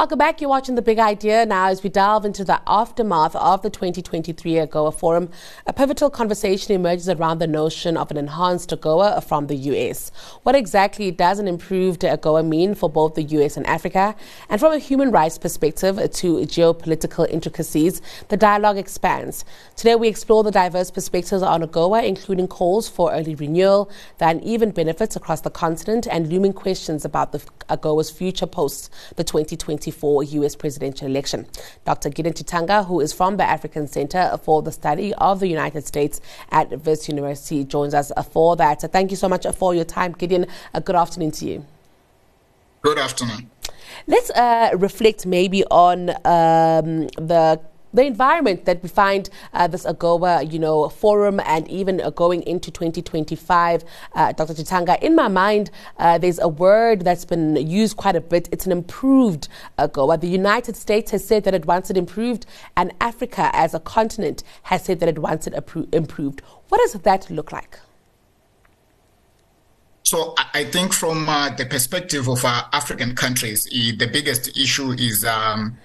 Welcome back. You're watching The Big Idea now as we delve into the aftermath of the 2023 AGOA Forum. A pivotal conversation emerges around the notion of an enhanced AGOA from the US. What exactly does an improved AGOA mean for both the US and Africa? And from a human rights perspective to geopolitical intricacies, the dialogue expands. Today we explore the diverse perspectives on AGOA, including calls for early renewal, the uneven benefits across the continent, and looming questions about the AGOA's future post the 2020 2024 U.S. presidential election. Dr. Gideon Chitanga, who is from the African Center for the Study of the United States at Wits University, joins us for that. Thank you so much for your time, Gideon. good afternoon to you. Good afternoon. Let's uh, reflect maybe on um, the the environment that we find uh, this AGOA, you know, forum and even uh, going into 2025, uh, Dr. Chitanga, in my mind, uh, there's a word that's been used quite a bit. It's an improved AGOA. The United States has said that it wants it improved, and Africa as a continent has said that it wants it appro- improved. What does that look like? So I think from uh, the perspective of uh, African countries, the biggest issue is um,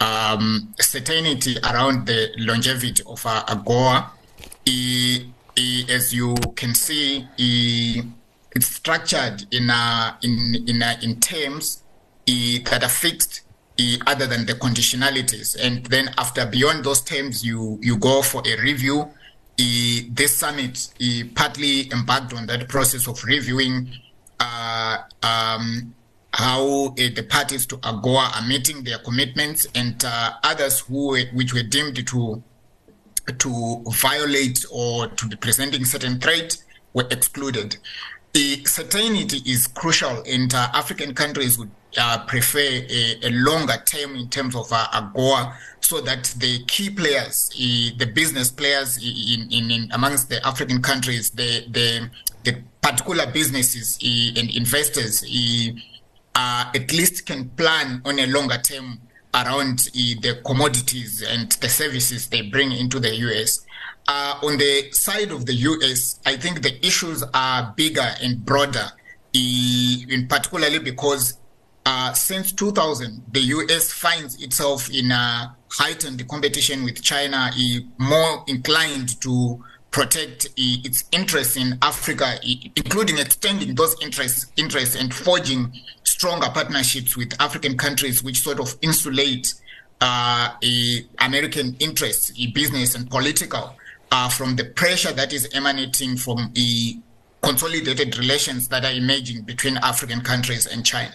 um, certainty around the longevity of uh, AGOA. as you can see, it's structured in in in, in terms that are fixed other than the conditionalities. And then after beyond those terms, you you go for a review. this summit partly embarked on that process of reviewing uh, um, how uh, the parties to AGOA are meeting their commitments and uh, others who which were deemed to to violate or to be presenting certain threat were excluded. The certainty is crucial, and uh, African countries would uh, prefer a, a, longer term in terms of uh, AGOA, so that the key players, uh, the business players in, in, in, amongst the African countries, the the, the particular businesses and investors uh, at least can plan on a longer term around uh, the commodities and the services they bring into the US. Uh, on the side of the US, I think the issues are bigger and broader, in particularly because uh, since 2000, the US finds itself in a heightened competition with China, more inclined to protect its interests in Africa, including extending those interests, interests and forging stronger partnerships with African countries, which sort of insulate uh, American interests, business and political, uh, from the pressure that is emanating from the consolidated relations that are emerging between African countries and China.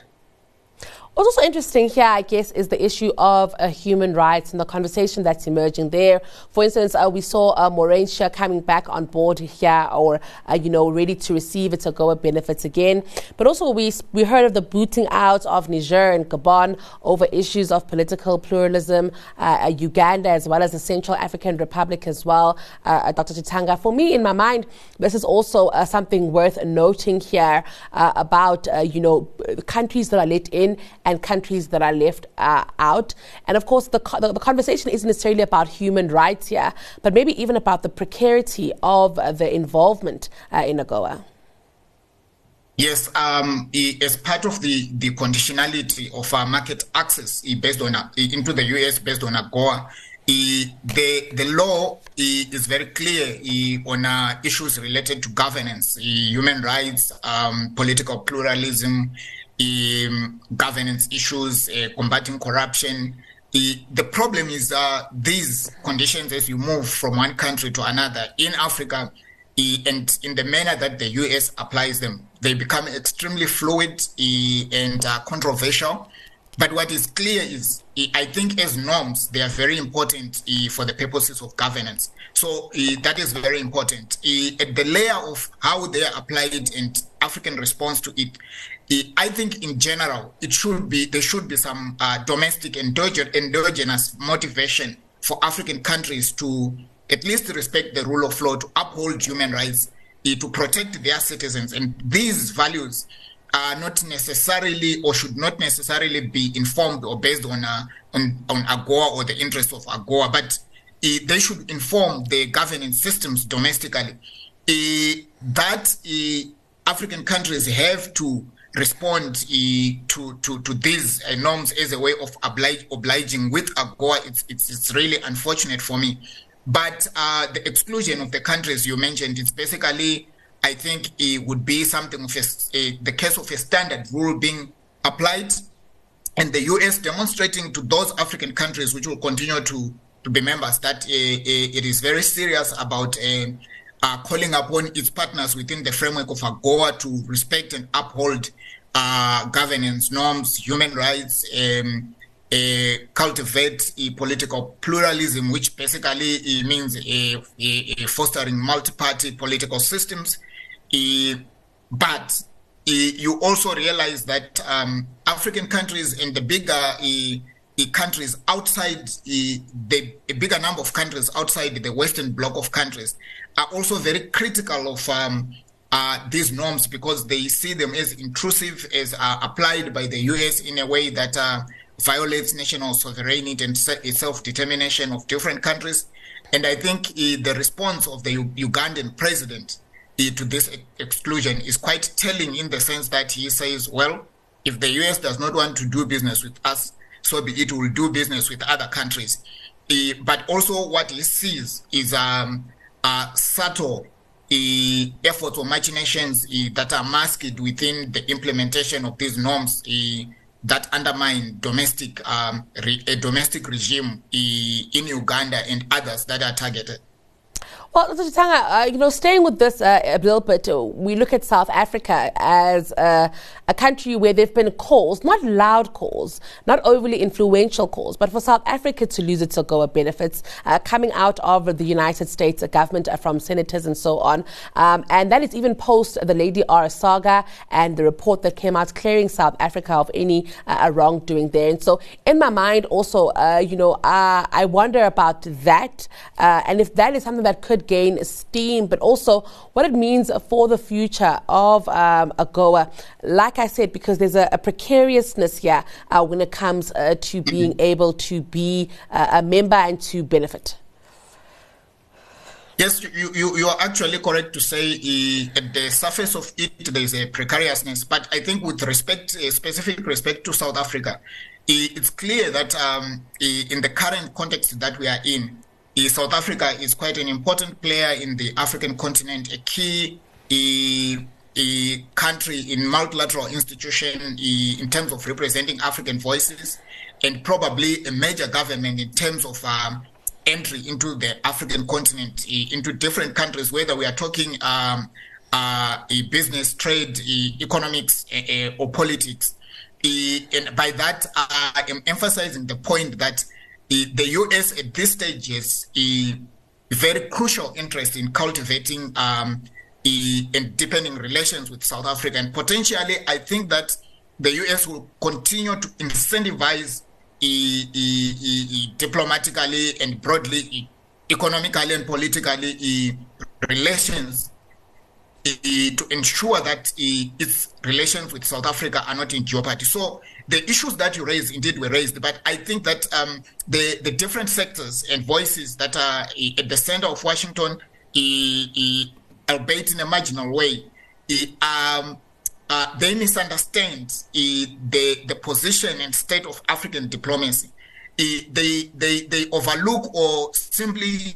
What's also interesting here, I guess, is the issue of uh, human rights and the conversation that's emerging there. For instance, uh, we saw uh, coming back on board here, or uh, you know, ready to receive its AGOA benefits again. But also, we we heard of the booting out of Niger and Gabon over issues of political pluralism, uh, uh, Uganda as well as the Central African Republic as well. Uh, Dr. Chitanga, for me, in my mind, this is also something worth noting here about you know countries that are let in and countries that are left uh, out. And of course, the, the, the, conversation isn't necessarily about human rights here, but maybe even about the precarity of uh, the involvement uh, in AGOA. Yes, um, as part of the, the conditionality of our market access based on into the US based on AGOA, the the law is very clear on uh, issues related to governance, human rights, um, political pluralism, um, governance issues, uh, combating corruption. The, the problem is uh, these conditions as you move from one country to another in Africa and in the manner that the US applies them, they become extremely fluid and uh, controversial. But what is clear is, I think, as norms, they are very important for the purposes of governance. So that is very important. The layer of how they are applied and African response to it, I think in general, it should be there should be some uh, domestic endogenous motivation for African countries to at least respect the rule of law, to uphold human rights, uh, to protect their citizens, and these values are not necessarily or should not necessarily be informed or based on uh, on, on AGOA or the interests of AGOA, but uh, they should inform the governance systems domestically. Uh, that African countries have to respond to, to, to these norms as a way of oblige, obliging with AGOA, it's, it's, it's really unfortunate for me. But uh, the exclusion of the countries you mentioned, it's basically, I think it would be something of a, the case of a standard rule being applied and the US demonstrating to those African countries which will continue to, to be members that uh, uh, it is very serious about uh, uh, calling upon its partners within the framework of AGOA to respect and uphold uh, governance norms, human rights, um, uh, cultivate a political pluralism, which basically means fostering multi-party political systems. but you also realize that um, African countries and the bigger countries outside the bigger number of countries outside the Western bloc of countries are also very critical of um, uh, these norms because they see them as intrusive, as uh, applied by the US in a way that uh, violates national sovereignty and self-determination of different countries. And I think uh, the response of the Ugandan president uh, to this exclusion is quite telling in the sense that he says, well, if the US does not want to do business with us, so be it will do business with other countries. Uh, but also what he sees is um, uh, subtle uh, efforts or machinations uh, that are masked within the implementation of these norms uh, that undermine domestic um, re- a domestic regime uh, in Uganda and others that are targeted. Well, Tanga, uh, you know, staying with this uh, a little bit, uh, we look at South Africa as uh, a country where there have been calls, not loud calls, not overly influential calls, but for South Africa to lose its AGOA benefits uh, coming out of the United States government uh, from senators and so on. Um, and that is even post the Lady R saga and the report that came out clearing South Africa of any wrongdoing there. And so, in my mind, also, you know, I wonder about that and if that is something that could gain steam, but also what it means for the future of um, AGOA. Like I said, because there's a, a precariousness here uh, when it comes uh, to being mm-hmm. able to be uh, a member and to benefit. Yes, you, you, you are actually correct to say uh, at the surface of it there is a precariousness, but I think with respect, uh, specific respect to South Africa, uh, it's clear that um, in the current context that we are in, South Africa is quite an important player in the African continent, a key a, a country in multilateral institution in terms of representing African voices, and probably a major government in terms of um, entry into the African continent, into different countries, whether we are talking um, uh, business, trade, economics, or politics. and by that, I am emphasizing the point that the US at this stage has a very crucial interest in cultivating um, a, and deepening relations with South Africa. And potentially, I think that the US will continue to incentivize diplomatically and broadly, economically and politically, relations Eh, to ensure that eh, its relations with South Africa are not in jeopardy. So the issues that you raised indeed were raised, but I think that um, the the different sectors and voices that are eh, at the center of Washington, albeit in a marginal way, um, uh, they misunderstand the the position and state of African diplomacy. They they they overlook or simply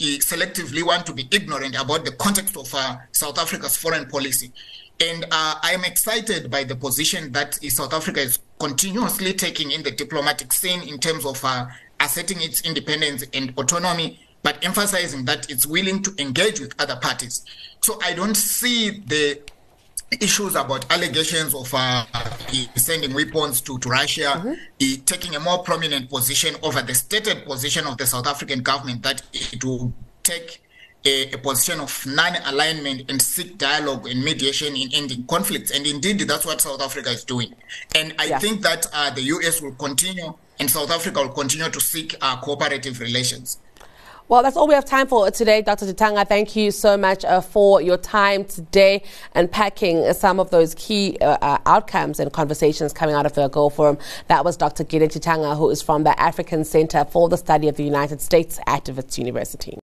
selectively want to be ignorant about the context of uh, South Africa's foreign policy. And uh, I am excited by the position that South Africa is continuously taking in the diplomatic scene in terms of uh, asserting its independence and autonomy, but emphasizing that it's willing to engage with other parties. So I don't see the issues about allegations of uh, sending weapons to, to Russia, mm-hmm. taking a more prominent position over the stated position of the South African government that it will take a, a position of non-alignment and seek dialogue and mediation in ending conflicts. And indeed, that's what South Africa is doing. And I yeah. think that uh, the U.S. will continue and South Africa will continue to seek uh, cooperative relations. Well, that's all we have time for today, Dr. Chitanga. Thank you so much uh, for your time today and packing some of those key uh, uh, outcomes and conversations coming out of the AGOA Forum. That was Dr. Gideon Chitanga, who is from the African Center for the Study of the United States at Wits University.